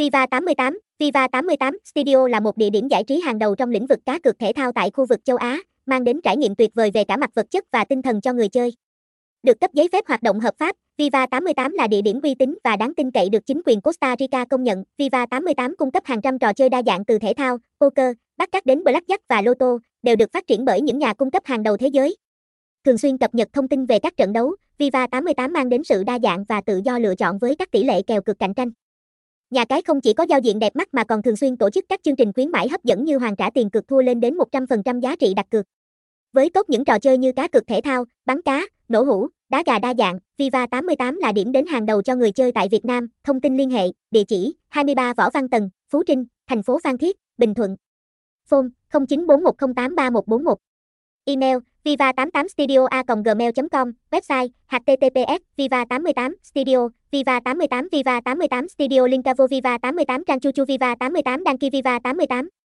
Viva 88 Viva 88 Studio là một địa điểm giải trí hàng đầu trong lĩnh vực cá cược thể thao tại khu vực châu Á, mang đến trải nghiệm tuyệt vời về cả mặt vật chất và tinh thần cho người chơi. Được cấp giấy phép hoạt động hợp pháp, Viva 88 là địa điểm uy tín và đáng tin cậy được chính quyền Costa Rica công nhận. Viva 88 cung cấp hàng trăm trò chơi đa dạng từ thể thao, poker, bắt cát đến blackjack và lotto, đều được phát triển bởi những nhà cung cấp hàng đầu thế giới. Thường xuyên cập nhật thông tin về các trận đấu, Viva 88 mang đến sự đa dạng và tự do lựa chọn với các tỷ lệ kèo cực cạnh tranh. Nhà cái không chỉ có giao diện đẹp mắt mà còn thường xuyên tổ chức các chương trình khuyến mãi hấp dẫn như hoàn trả tiền cược thua lên đến 100% giá trị đặt cược. Với tốt những trò chơi như cá cược thể thao, bắn cá, nổ hũ, đá gà đa dạng, Viva 88 là điểm đến hàng đầu cho người chơi tại Việt Nam. Thông tin liên hệ, địa chỉ 23 Võ Văn Tần, Phú Trinh, thành phố Phan Thiết, Bình Thuận. Phone 0941083141. Email viva88studio a gmail.com, website https viva 88 studio viva 88 viva 88 studio linkavo viva 88 trang Chu Chu, viva 88 đăng ký, viva 88